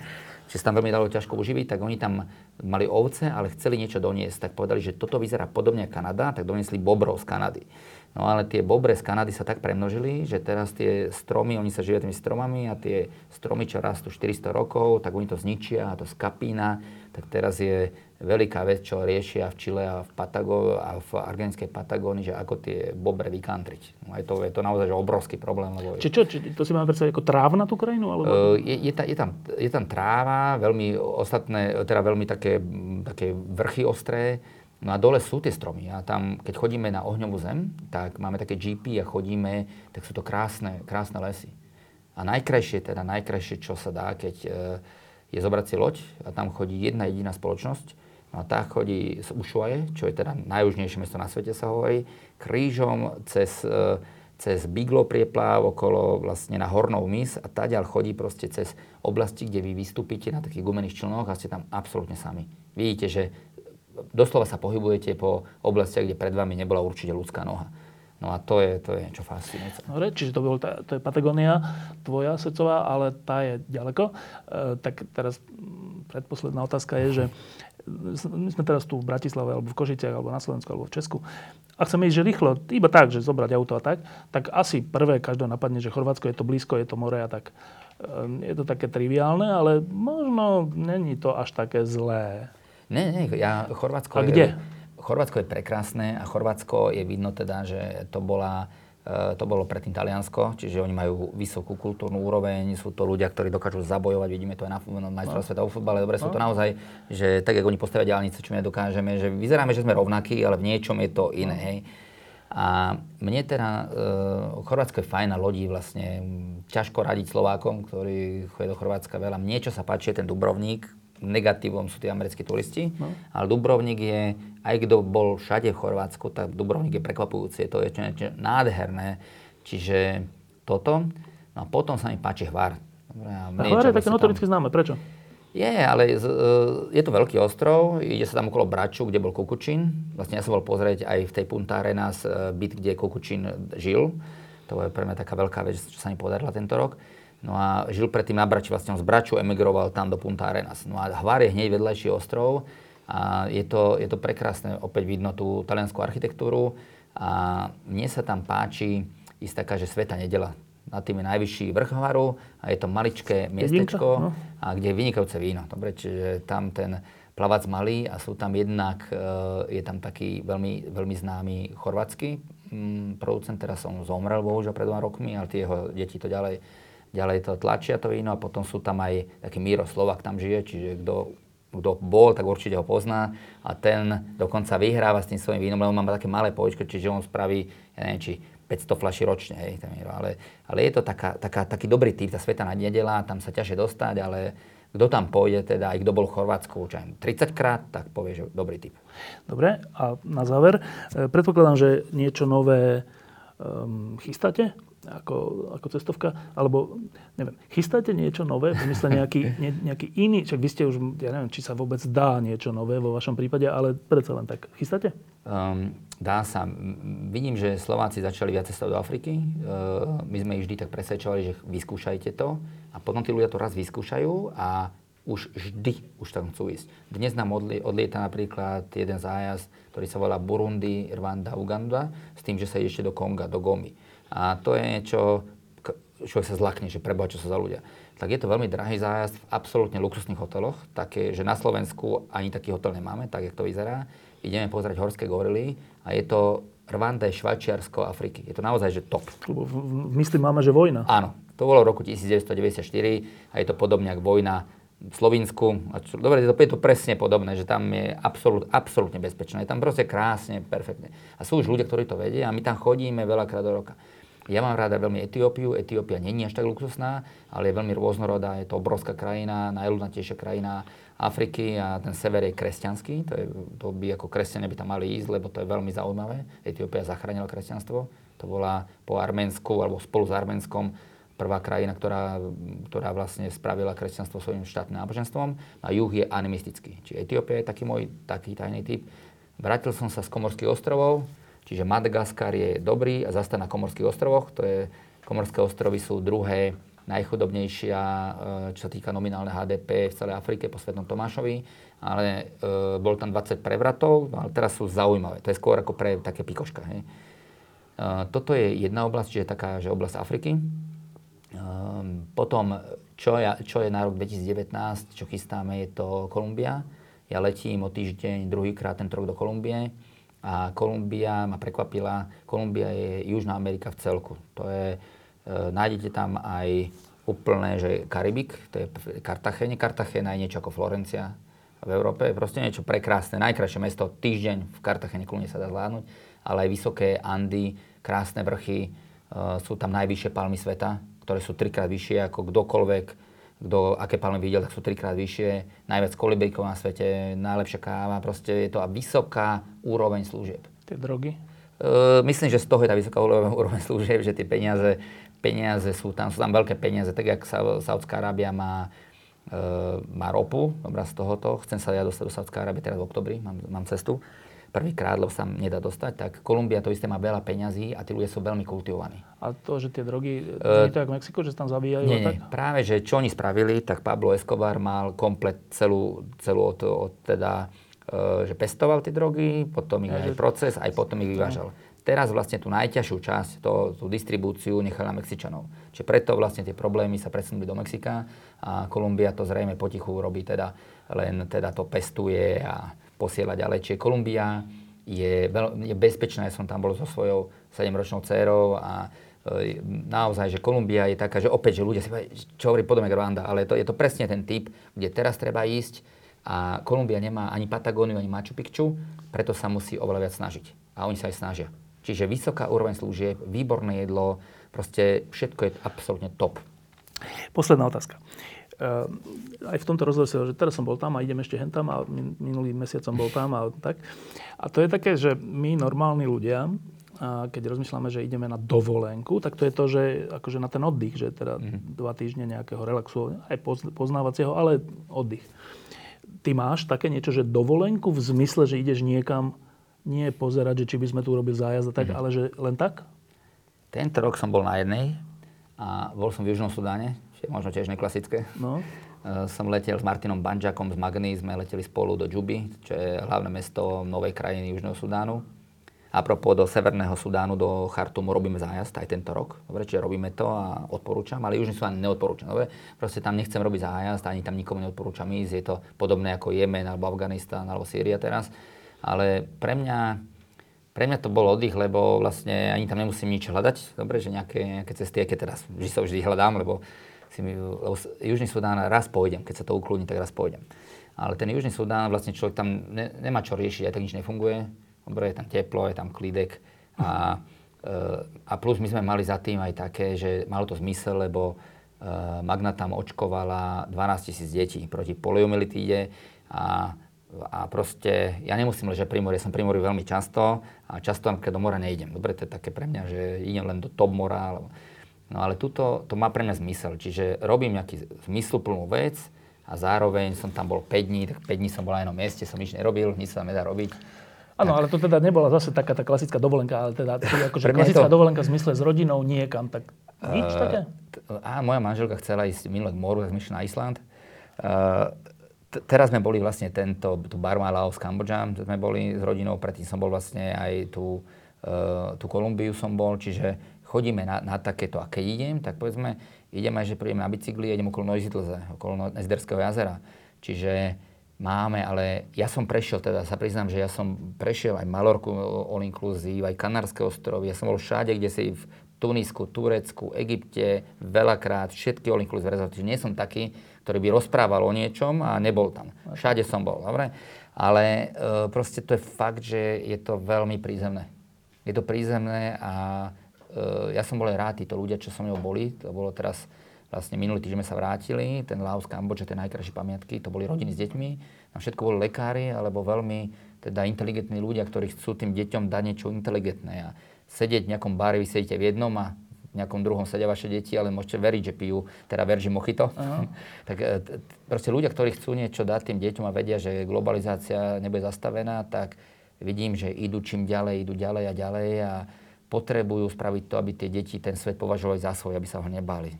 že sa tam veľmi dalo ťažko uživiť, tak oni tam mali ovce, ale chceli niečo doniesť. Tak povedali, že toto vyzerá podobne ako Kanada, tak doniesli bobrov z Kanady. No ale tie bobre z Kanady sa tak premnožili, že teraz tie stromy, oni sa živia tými stromami a tie stromy, čo rastú 400 rokov, tak oni to zničia a to skapína. Tak teraz je veľká vec, čo riešia v Čile a v, Patago- a v argentinskej Patagónii, že ako tie bobre vykantriť. No je, to, je to naozaj že obrovský problém. Lebo či čo, či to si máme predstaviť ako tráva na tú krajinu? Alebo... Uh, je, je, ta, je, tam, je tam tráva, veľmi ostatné, teda veľmi také, také vrchy ostré, No a dole sú tie stromy a tam, keď chodíme na ohňovú zem, tak máme také GP a chodíme, tak sú to krásne, krásne lesy. A najkrajšie, teda najkrajšie, čo sa dá, keď e, je zobrať si loď a tam chodí jedna jediná spoločnosť, no a tá chodí z Ushuaie, čo je teda najjužnejšie mesto na svete sa hovorí, krížom cez, e, cez Biglo prieplav okolo vlastne na Hornov mis a taďal chodí proste cez oblasti, kde vy vystúpite na takých gumených člnoch a ste tam absolútne sami. Vidíte, že doslova sa pohybujete po oblastiach, kde pred vami nebola určite ľudská noha. No a to je, to je niečo fascinujúce. Dobre, čiže to, bol, to je Patagónia tvoja secová, ale tá je ďaleko. E, tak teraz predposledná otázka je, že my sme teraz tu v Bratislave, alebo v Košiciach, alebo na Slovensku, alebo v Česku. A chceme ísť, že rýchlo, iba tak, že zobrať auto a tak, tak asi prvé každého napadne, že Chorvátsko je to blízko, je to more a tak. E, je to také triviálne, ale možno není to až také zlé. Nie, nie, ja, Chorvátsko a kde? Je, Chorvátsko je prekrásne a Chorvátsko je vidno teda, že to bola e, to bolo predtým Taliansko, čiže oni majú vysokú kultúrnu úroveň, sú to ľudia, ktorí dokážu zabojovať, vidíme to aj na majstrovstve no. sveta vo futbale, dobre, no. sú to no. naozaj, že tak, ako oni postavia diálnice, čo my nedokážeme, že vyzeráme, že sme rovnakí, ale v niečom je to iné, no. hej. A mne teda, uh, Chorvátsko je fajn na lodi, vlastne ťažko radiť Slovákom, ktorí chodia do Chorvátska veľa. Mne, čo sa páči, je ten Dubrovník, negatívom sú tí americkí turisti, no. ale Dubrovnik je, aj kto bol všade v Chorvátsku, tak Dubrovnik je prekvapujúci, to je niečo nádherné. Čiže toto. No a potom sa mi páči Hvar. Dobre, a Hvar je také notoricky známe, prečo? Je, ale z, e, je to veľký ostrov, ide sa tam okolo Braču, kde bol Kukučín. Vlastne ja som bol pozrieť aj v tej Punta Arenas e, byt, kde Kukučín žil. To je pre mňa taká veľká vec, čo sa mi podarila tento rok. No a žil predtým na Brači, vlastne on z Braču emigroval tam do Punta Arenas. No a Hvar je hneď vedľajší ostrov a je to, je to prekrásne, opäť vidno tú talianskú architektúru a mne sa tam páči ísť taká, že sveta nedela. Na tým je najvyšší vrch Hvaru a je to maličké miestečko, no. a kde je vynikajúce víno. Dobre, čiže tam ten plavac malý a sú tam jednak, e, je tam taký veľmi, veľmi známy chorvátsky mm, producent, teraz som zomrel bohužiaľ pred dvoma rokmi, ale tie jeho deti to ďalej ďalej to tlačia to víno a potom sú tam aj taký Miro Slovak tam žije, čiže kto kto bol, tak určite ho pozná a ten dokonca vyhráva s tým svojím vínom, lebo mám také malé poličko, čiže on spraví, ja neviem, či 500 flaší ročne, hej, ten Miro. Ale, ale je to taká, taká, taký dobrý typ, tá sveta na nedela, tam sa ťažšie dostať, ale kto tam pôjde, teda aj kto bol v Chorvátsku, čo 30 krát, tak povie, že dobrý typ. Dobre, a na záver, e, predpokladám, že niečo nové um, chystáte? Ako, ako cestovka, alebo neviem, chystáte niečo nové, v zmysle nejaký, ne, nejaký iný, však vy ste už, ja neviem, či sa vôbec dá niečo nové vo vašom prípade, ale predsa len tak. Chystáte? Um, dá sa. Vidím, že Slováci začali viac cestovať do Afriky. Uh, my sme ich vždy tak presvedčovali, že vyskúšajte to a potom tí ľudia to raz vyskúšajú a už vždy už tam chcú ísť. Dnes nám odlieta napríklad jeden zájazd, ktorý sa volá Burundi, Rwanda, Uganda, s tým, že sa ide ešte do Konga, do Gomy. A to je niečo, človek sa zlakne, že preboha, čo sú za ľudia. Tak je to veľmi drahý zájazd v absolútne luxusných hoteloch, také, že na Slovensku ani taký hotel nemáme, tak jak to vyzerá. Ideme pozrieť horské gorily a je to Rwanda je Švajčiarsko Afriky. Je to naozaj, že top. Myslím, máme, že vojna. Áno. To bolo v roku 1994 a je to podobne ako vojna v Slovinsku. Čo, dobre, to, je to presne podobné, že tam je absolút, absolútne bezpečné. Je tam proste krásne, perfektne. A sú už ľudia, ktorí to vedia a my tam chodíme veľakrát do roka. Ja mám ráda veľmi Etiópiu. Etiópia je až tak luxusná, ale je veľmi rôznorodá. Je to obrovská krajina, najľudnatejšia krajina Afriky a ten sever je kresťanský. To, je, to by ako kresťania by tam mali ísť, lebo to je veľmi zaujímavé. Etiópia zachránila kresťanstvo. To bola po Arménsku alebo spolu s Arménskom prvá krajina, ktorá, ktorá vlastne spravila kresťanstvo svojim štátnym náboženstvom. A juh je animistický. Čiže Etiópia je taký môj taký tajný typ. Vrátil som sa z Komorských ostrovov, Čiže Madagaskar je dobrý a zasta na Komorských ostrovoch. To je, Komorské ostrovy sú druhé najchudobnejšia, e, čo sa týka nominálne HDP v celej Afrike po Svetom Tomášovi, ale e, bol tam 20 prevratov, no ale teraz sú zaujímavé. To je skôr ako pre také pikoška. Hej. E, toto je jedna oblasť, čiže taká, že oblasť Afriky. E, potom, čo je, čo je na rok 2019, čo chystáme, je to Kolumbia. Ja letím o týždeň druhýkrát tento rok do Kolumbie a Kolumbia ma prekvapila. Kolumbia je Južná Amerika v celku. To je, e, nájdete tam aj úplné, že Karibik, to je Kartachene. Kartachena je niečo ako Florencia v Európe. Je proste niečo prekrásne, najkrajšie mesto. Týždeň v Kartachene kľudne sa dá zvládnuť, ale aj vysoké Andy, krásne vrchy, e, sú tam najvyššie palmy sveta, ktoré sú trikrát vyššie ako kdokoľvek kto aké palmy videl, tak sú trikrát vyššie, najviac kolibejkov na svete, najlepšia káva, proste je to a vysoká úroveň služieb. Tie drogy? Uh, myslím, že z toho je tá vysoká úroveň služieb, že tie peniaze, peniaze sú tam, sú tam veľké peniaze, tak jak Saudská Arábia má, uh, má ropu, dobrá z tohoto, chcem sa ja dostať do Saudská Arábie teraz v oktobri, mám, mám cestu, prvýkrát, lebo sa nedá dostať, tak Kolumbia to isté má veľa peňazí a tí ľudia sú veľmi kultivovaní. A to, že tie drogy, uh, je to ako Mexiko, že sa tam zabíjajú? Nie, tak? práve, že čo oni spravili, tak Pablo Escobar mal komplet celú, celú od, od teda, uh, že pestoval tie drogy, potom ich aj proces, aj potom ich vyvážal. Teraz vlastne tú najťažšiu časť, to, tú distribúciu nechal na Mexičanov. Čiže preto vlastne tie problémy sa presunuli do Mexika a Kolumbia to zrejme potichu robí teda, len teda to pestuje a posielať ďalej. Čiže Kolumbia je, veľ, je bezpečná, ja som tam bol so svojou 7-ročnou dcerou a e, naozaj, že Kolumbia je taká, že opäť, že ľudia si povedia, čo hovorí podobne Rwanda, ale to, je to presne ten typ, kde teraz treba ísť a Kolumbia nemá ani Patagóniu, ani Machu Picchu, preto sa musí oveľa viac snažiť. A oni sa aj snažia. Čiže vysoká úroveň služieb, výborné jedlo, proste všetko je absolútne top. Posledná otázka. Ehm, aj v tomto rozhovore že teraz som bol tam a idem ešte hen tam a minulý mesiac som bol tam a tak. A to je také, že my normálni ľudia, keď rozmýšľame, že ideme na dovolenku, tak to je to, že akože na ten oddych, že teda mm. dva týždne nejakého relaxu, aj poznávacieho, ale oddych. Ty máš také niečo, že dovolenku v zmysle, že ideš niekam, nie pozerať, že či by sme tu urobili zájazd a tak, mm. ale že len tak? Tento rok som bol na jednej a bol som v Južnom Sudáne, možno tiež neklasické. No. Uh, som letel s Martinom Banžakom z Magny, sme leteli spolu do Džuby, čo je hlavné mesto novej krajiny Južného Sudánu. A propos do Severného Sudánu, do Chartumu robíme zájazd aj tento rok. Dobre, čiže robíme to a odporúčam, ale Južný Sudán neodporúčam. Dobre? Proste tam nechcem robiť zájazd, ani tam nikomu neodporúčam ísť. Je to podobné ako Jemen, alebo Afganistán, alebo Sýria teraz. Ale pre mňa pre mňa to bol oddych, lebo vlastne ani tam nemusím nič hľadať. Dobre, že nejaké, nejaké cesty, aké teraz vždy sa vždy hľadám, lebo si mi, lebo Južný Sudán raz pôjdem, keď sa to ukludní, tak raz pôjdem. Ale ten Južný Sudán, vlastne človek tam ne, nemá čo riešiť, aj tak nič nefunguje. Dobre, je tam teplo, je tam klídek. A, e, a plus my sme mali za tým aj také, že malo to zmysel, lebo e, Magna tam očkovala 12 tisíc detí proti poliomyelitíde a a proste ja nemusím ležať pri mori, ja som pri mori veľmi často a často keď do mora nejdem. Dobre, to je také pre mňa, že idem len do top mora, alebo No ale tuto to má pre mňa zmysel. Čiže robím nejaký zmysluplnú vec a zároveň som tam bol 5 dní, tak 5 dní som bol na jednom mieste, som nič nerobil, nič sa nedá robiť. Áno, ale to teda nebola zase taká tá klasická dovolenka, ale teda akože klasická to... dovolenka v zmysle s rodinou niekam, tak nič uh, také? A moja manželka chcela ísť minule k moru, tak na Island. Uh, t- teraz sme boli vlastne tento, tu Barma Laos, Kambodža, sme boli s rodinou, predtým som bol vlastne aj tu, uh, tu Kolumbiu som bol, čiže chodíme na, na takéto. A keď idem, tak povedzme, idem aj, že prídem na bicykli, idem okolo Noizidlze, okolo Nezderského jazera. Čiže máme, ale ja som prešiel, teda sa priznám, že ja som prešiel aj Malorku all inclusive, aj Kanárske ostrovy, ja som bol všade, kde si v Tunisku, Turecku, Egypte, veľakrát, všetky all inclusive resorty. Nie som taký, ktorý by rozprával o niečom a nebol tam. Všade som bol, dobre? Ale e, proste to je fakt, že je to veľmi prízemné. Je to prízemné a ja som bol aj rád, títo ľudia, čo so mnou boli, to bolo teraz vlastne minulý týždeň sa vrátili, ten Laos, Kambodža, tie najkrajšie pamiatky, to boli rodiny s deťmi, a všetko boli lekári, alebo veľmi teda inteligentní ľudia, ktorí chcú tým deťom dať niečo inteligentné. A sedieť v nejakom bare, vy sedíte v jednom a v nejakom druhom sedia vaše deti, ale môžete veriť, že pijú, teda verži mochito. Uh-huh. tak eh, proste ľudia, ktorí chcú niečo dať tým deťom a vedia, že globalizácia nebude zastavená, tak vidím, že idú čím ďalej, idú ďalej a ďalej a potrebujú spraviť to, aby tie deti ten svet považovali za svoj, aby sa ho nebali.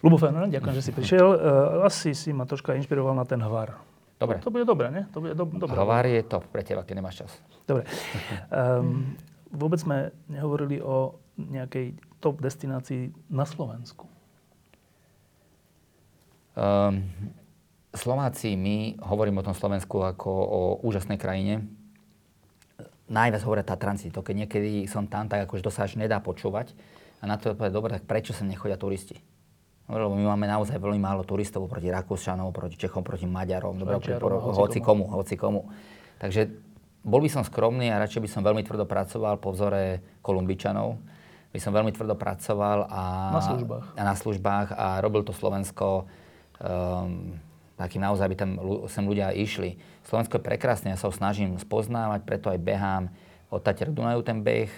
Lubo Fernand, ďakujem, že si prišiel. Uh, asi si ma troška inšpiroval na ten hvar. Dobre. To, to bude dobré, ne? To bude do, dobré. Hvar je to pre teba, keď nemáš čas. Dobre. Um, vôbec sme nehovorili o nejakej top destinácii na Slovensku. Um, Slováci, my hovoríme o tom Slovensku ako o úžasnej krajine, najviac hovoria Tatranci. To keď niekedy som tam, tak akože to sa až nedá počúvať. A na to je dobre, tak prečo sa nechodia turisti? No, lebo my máme naozaj veľmi málo turistov proti Rakúšanom, proti Čechom, proti Maďarom, dobre, hoci, hoci komu, hoci komu. Takže bol by som skromný a radšej by som veľmi tvrdo pracoval po vzore Kolumbičanov. By som veľmi tvrdo pracoval a na službách, a, na službách a robil to Slovensko um, takým naozaj by tam sem ľudia išli. Slovensko je prekrásne, ja sa ho snažím spoznávať, preto aj behám od Tatier Dunaju ten beh.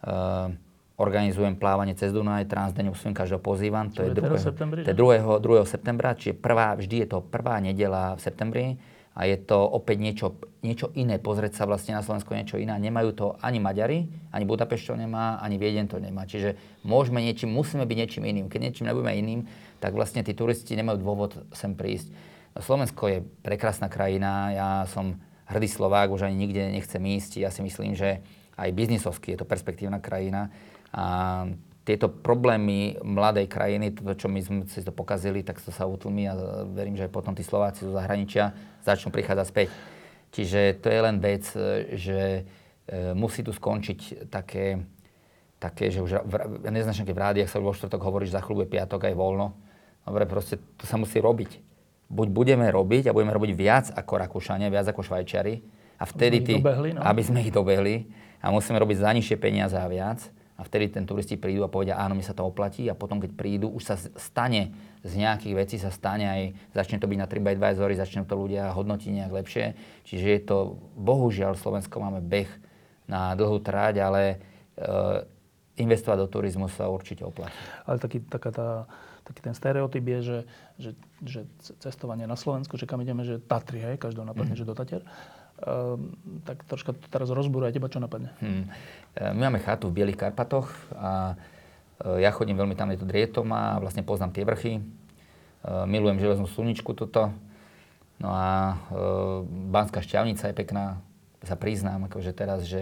Uh, organizujem plávanie cez Dunaj, transdeň musím každého pozývam. To je, 2. septembri, to je 2. 2. septembra, čiže prvá, vždy je to prvá nedela v septembri a je to opäť niečo, niečo iné, pozrieť sa vlastne na Slovensko niečo iné. Nemajú to ani Maďari, ani Budapešť to nemá, ani Vieden to nemá. Čiže môžeme niečím, musíme byť niečím iným. Keď niečím nebudeme iným, tak vlastne tí turisti nemajú dôvod sem prísť. Slovensko je prekrásna krajina, ja som hrdý Slovák, už ani nikde nechcem ísť. Ja si myslím, že aj biznisovsky je to perspektívna krajina. A tieto problémy mladej krajiny, to, čo my sme si to pokazili, tak to sa utlmi a verím, že aj potom tí Slováci zo zahraničia začnú prichádzať späť. Čiže to je len vec, že e, musí tu skončiť také, také že už v, neznačne, keď v rádiách sa vo štvrtok hovorí, že za chvíľu je piatok aj voľno. Dobre, proste to sa musí robiť buď budeme robiť a budeme robiť viac ako Rakúšania, viac ako Švajčiari, a vtedy tí, dobehli, no? aby sme ich dobehli a musíme robiť za nižšie peniaze a viac. A vtedy ten turisti prídu a povedia, áno, mi sa to oplatí a potom, keď prídu, už sa stane z nejakých vecí, sa stane aj, začne to byť na TripAdvisory, začne to ľudia hodnotiť nejak lepšie. Čiže je to, bohužiaľ, Slovensko máme beh na dlhú tráť, ale e, investovať do turizmu sa určite oplatí. Ale taký, taká tá taký ten stereotyp je, že, že, že cestovanie na Slovensku, že kam ideme, že Tatry, hej, každého napadne, mm. že do Tatier. Um, tak troška to teraz rozbúruje, teba čo napadne? Hmm. My máme chatu v Bielých Karpatoch a e, ja chodím veľmi tam, je to drietom a vlastne poznám tie vrchy. E, milujem železnú sluničku toto. No a e, Banská šťavnica je pekná, sa priznám, akože teraz, že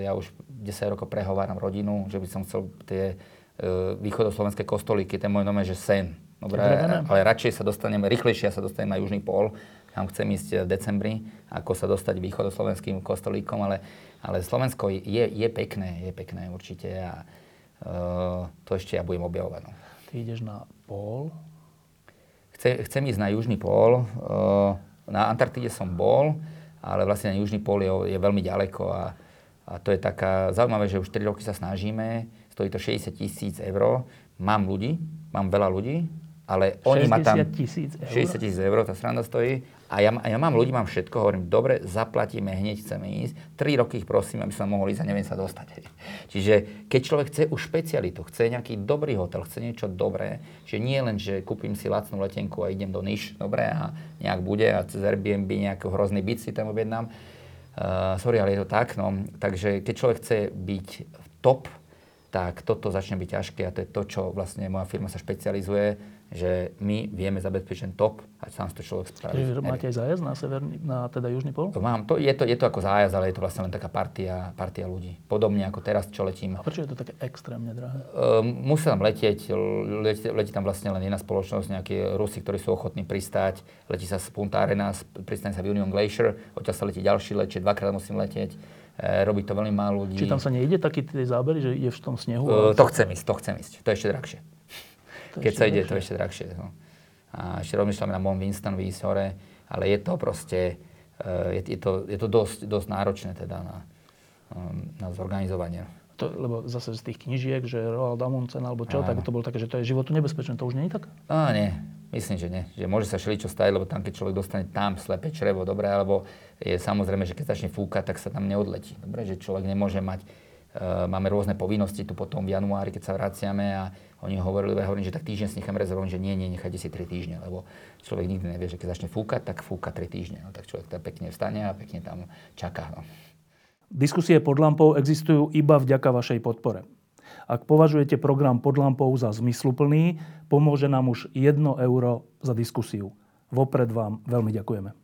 ja už 10 rokov prehováram rodinu, že by som chcel tie E, východoslovenské kostolíky, ten môj nome, že sen. Dobre, ale radšej sa dostaneme, rýchlejšie sa dostaneme na južný pól, tam chcem ísť v decembri, ako sa dostať východoslovenským kostolíkom, ale, ale Slovensko je, je pekné, je pekné určite a uh, to ešte ja budem objavovať. No. Ty ideš na pól? Chce, chcem ísť na južný pól. Uh, na Antarktide som bol, ale vlastne na južný pól je, je veľmi ďaleko a, a to je taká zaujímavé, že už 3 roky sa snažíme stojí to 60 tisíc eur. Mám ľudí, mám veľa ľudí, ale oni ma tam... 60 tisíc eur? 60 tisíc eur, tá sranda stojí. A ja, ja mám ľudí, mám všetko, hovorím, dobre, zaplatíme, hneď chceme ísť. Tri roky ich prosím, aby som mohol ísť a neviem sa dostať. Čiže keď človek chce už špecialitu, chce nejaký dobrý hotel, chce niečo dobré, že nie len, že kúpim si lacnú letenku a idem do niš, dobre, a nejak bude a cez Airbnb nejaký hrozný byt si tam objednám. Uh, sorry, ale je to tak, no. Takže keď človek chce byť top, tak toto začne byť ťažké a to je to, čo vlastne moja firma sa špecializuje, že my vieme zabezpečiť top a sám to človek spraví. Čiže máte aj zájazd na, severný, na teda južný pol? Mám, to, je, to, je to ako zájazd, ale je to vlastne len taká partia, partia ľudí. Podobne ako teraz, čo letím. A prečo je to také extrémne drahé? Uh, musí tam letieť, letí, letí tam vlastne len jedna spoločnosť, nejakí Rusi, ktorí sú ochotní pristáť. Letí sa z Punta Arenas, pristane sa v Union Glacier, odtiaľ sa letí ďalší let, čiže dvakrát musím letieť E, robí to veľmi málo ľudí. Či tam sa nejde taký tie zábery, že je v tom snehu? Uh, to chcem ísť, to chcem ísť. To je ešte drahšie. To Keď sa ide, to je ešte drahšie. No. A ešte rozmýšľame na Mont Winston výjsť hore, ale je to proste, uh, je, je, to, je to dosť, dosť náročné teda na, um, na zorganizovanie. To, lebo zase z tých knižiek, že Roald Amundsen alebo čo, Áno. tak to bolo také, že to je životu nebezpečné. To už nie je tak? Á, nie. Myslím, že nie. Že môže sa všeličo stať, lebo tam, keď človek dostane tam slepé črevo, dobre, alebo je samozrejme, že keď začne fúkať, tak sa tam neodletí. Dobre, že človek nemôže mať, uh, máme rôzne povinnosti tu potom v januári, keď sa vraciame a oni hovorili, ja hovorím, že tak týždeň si necháme rezervovať, že nie, nie, nechajte si 3 týždne, lebo človek nikdy nevie, že keď začne fúkať, tak fúka 3 týždne. No, tak človek tam pekne vstane a pekne tam čaká. No. Diskusie pod lampou existujú iba vďaka vašej podpore. Ak považujete program pod lampou za zmysluplný, pomôže nám už 1 euro za diskusiu. Vopred vám veľmi ďakujeme.